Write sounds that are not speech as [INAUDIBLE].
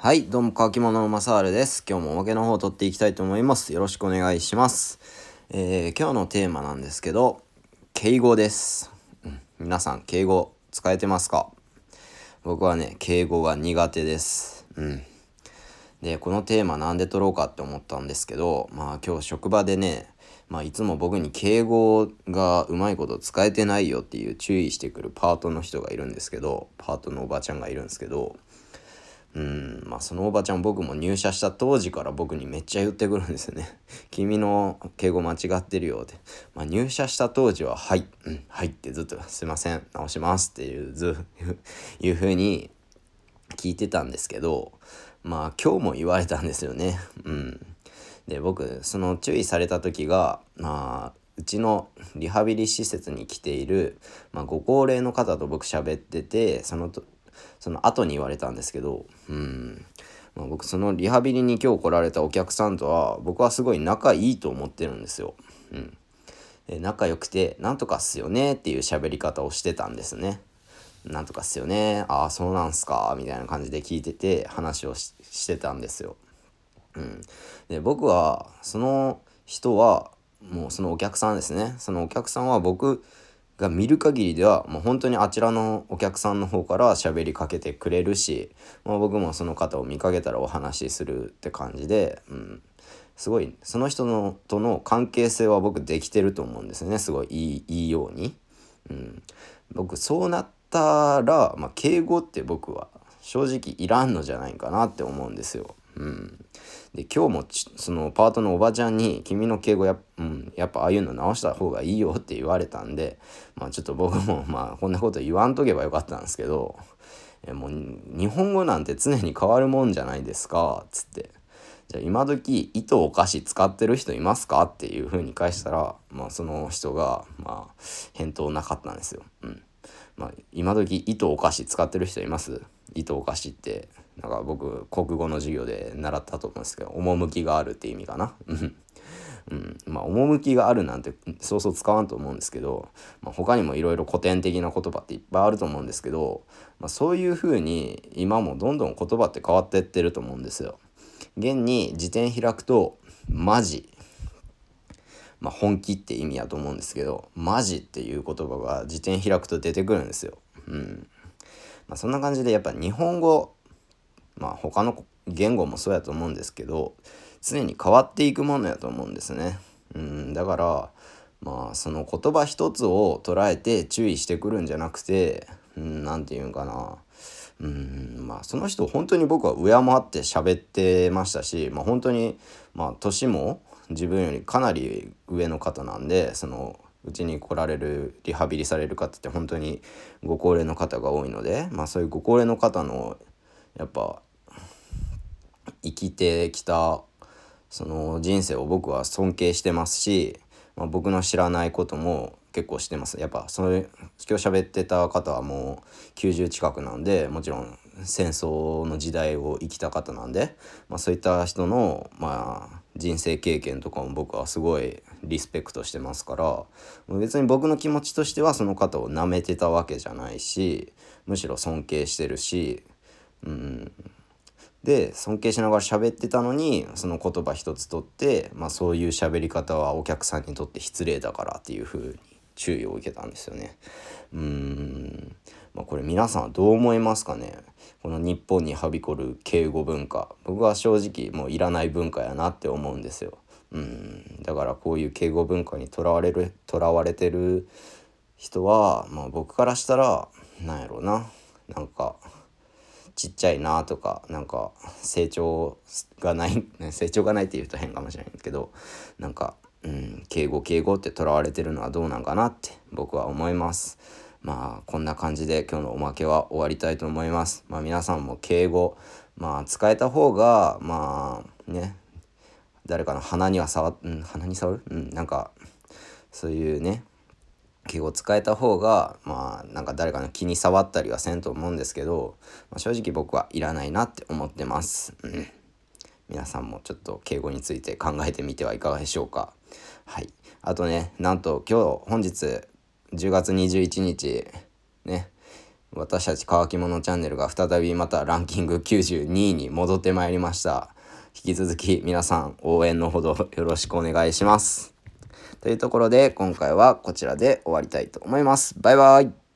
はい、どうも、乾き物のマサールです。今日もおまけの方を取っていきたいと思います。よろしくお願いします。えー、今日のテーマなんですけど、敬語です。うん、皆さん、敬語使えてますか？僕はね、敬語が苦手です。うん。で、このテーマなんで取ろうかって思ったんですけど、まあ今日職場でね、まあいつも僕に敬語がうまいこと使えてないよっていう注意してくるパートの人がいるんですけど、パートのおばちゃんがいるんですけど、うんまあそのおばちゃん僕も入社した当時から僕にめっちゃ言ってくるんですよね。[LAUGHS] 君の敬語間違ってるよって。まあ入社した当時は、はい、うん、はいってずっとすいません、直しますっていうず、[LAUGHS] いうふうに聞いてたんですけど、まあ今日も言われたんですよね。うん。で、僕、その注意された時が、まあ、うちのリハビリ施設に来ている、まあ、ご高齢の方と僕喋ってて、そのとその後に言われたんですけど、うん。まあ、僕そのリハビリに今日来られたお客さんとは僕はすごい仲いいと思ってるんですよ。うん。で仲良くてなんとかっすよねっていう喋り方をしてたんですね。なんとかっすよね。ああ、そうなんすか。みたいな感じで聞いてて話をしてたんですよ。うん。で、僕はその人はもうそのお客さんですね。そのお客さんは僕が見る限りではもう本当にあちらのお客さんの方から喋りかけてくれるし、まあ、僕もその方を見かけたらお話しするって感じで、うん、すごいその人のとの関係性は僕できてると思うんですねすごいいいいいように。うん、僕そうなったら、まあ、敬語って僕は正直いらんのじゃないかなって思うんですよ。うん、で今日もそのパートのおばちゃんに「君の敬語や,、うん、やっぱああいうの直した方がいいよ」って言われたんでまあちょっと僕もまあこんなこと言わんとけばよかったんですけど「えもう日本語なんて常に変わるもんじゃないですか」っつって「じゃあ今時糸お菓子使ってる人いますか?」っていうふうに返したら、まあ、その人がまあ返答なかったんですよ。うん。まあ、今時糸お菓子使ってる人います？糸お菓子って。なんか僕国語の授業で習ったと思うんですけど趣があるって意味かな？うん、まあ趣があるなんてそうそう使わんと思うんですけど、まあ、他にもいろいろ古典的な言葉っていっぱいあると思うんですけど、まあ、そういうふうに今もどんどん言葉って変わってってると思うんですよ。現に辞典開くと「マジ」まあ、本気って意味やと思うんですけど「マジ」っていう言葉が辞典開くと出てくるんですよ。うんまあ、そんな感じでやっぱ日本語まあ他の言語もそうやと思うんですけど常に変わっていくものやと思うんですね。うん、だからまあその言葉一つを捉えて注意してくるんじゃなくて何、うん、て言うんかなうんまあその人本当に僕は上回って喋ってましたし、まあ、本当にまあ年も自分よりかなり上の方なんでそのうちに来られるリハビリされる方って本当にご高齢の方が多いので、まあ、そういうご高齢の方のやっぱ生きてきたその人生を僕は尊敬してますし、まあ、僕の知らないことも結構してます。やっぱそれ今日喋ってた方はもう90近くなんでもちろん戦争の時代を生きた方なんで、まあ、そういった人の、まあ、人生経験とかも僕はすごいリスペクトしてますから別に僕の気持ちとしてはその方を舐めてたわけじゃないしむしろ尊敬してるし、うん、で尊敬しながら喋ってたのにその言葉一つとって、まあ、そういう喋り方はお客さんにとって失礼だからっていうふうに注意を受けたんですよね。うーん、まあ、これ皆さんはどう思いますかね？この日本にはびこる敬語文化。僕は正直もういらない文化やなって思うんですよ。うん。だからこういう敬語文化にとらわれるとらわれてる人は、まあ、僕からしたらなんやろうな。なんかちっちゃいなとかなんか成長がない [LAUGHS] 成長がないって言うと変かもしれないけどなんか、うん、敬語敬語ってとらわれてるのはどうなんかなって僕は思います。まあこんな感じで今日のおまけは終わりたいと思います。まあ皆さんも敬語まあ使えた方がまあね誰かの鼻には触っ、うん、鼻に触る？うんなんかそういうね敬語使えた方がまあなんか誰かの気に障ったりはせんと思うんですけど、まあ、正直僕はいらないなって思ってます。うん、皆さんもちょっと敬語について考えてみてはいかがでしょうか。はい。あとね、なんと今日本日10月21日ね、私たち乾き物チャンネルが再びまたランキング92位に戻ってまいりました。引き続き皆さん応援のほどよろしくお願いします。というところで今回はこちらで終わりたいと思います。バイバイ。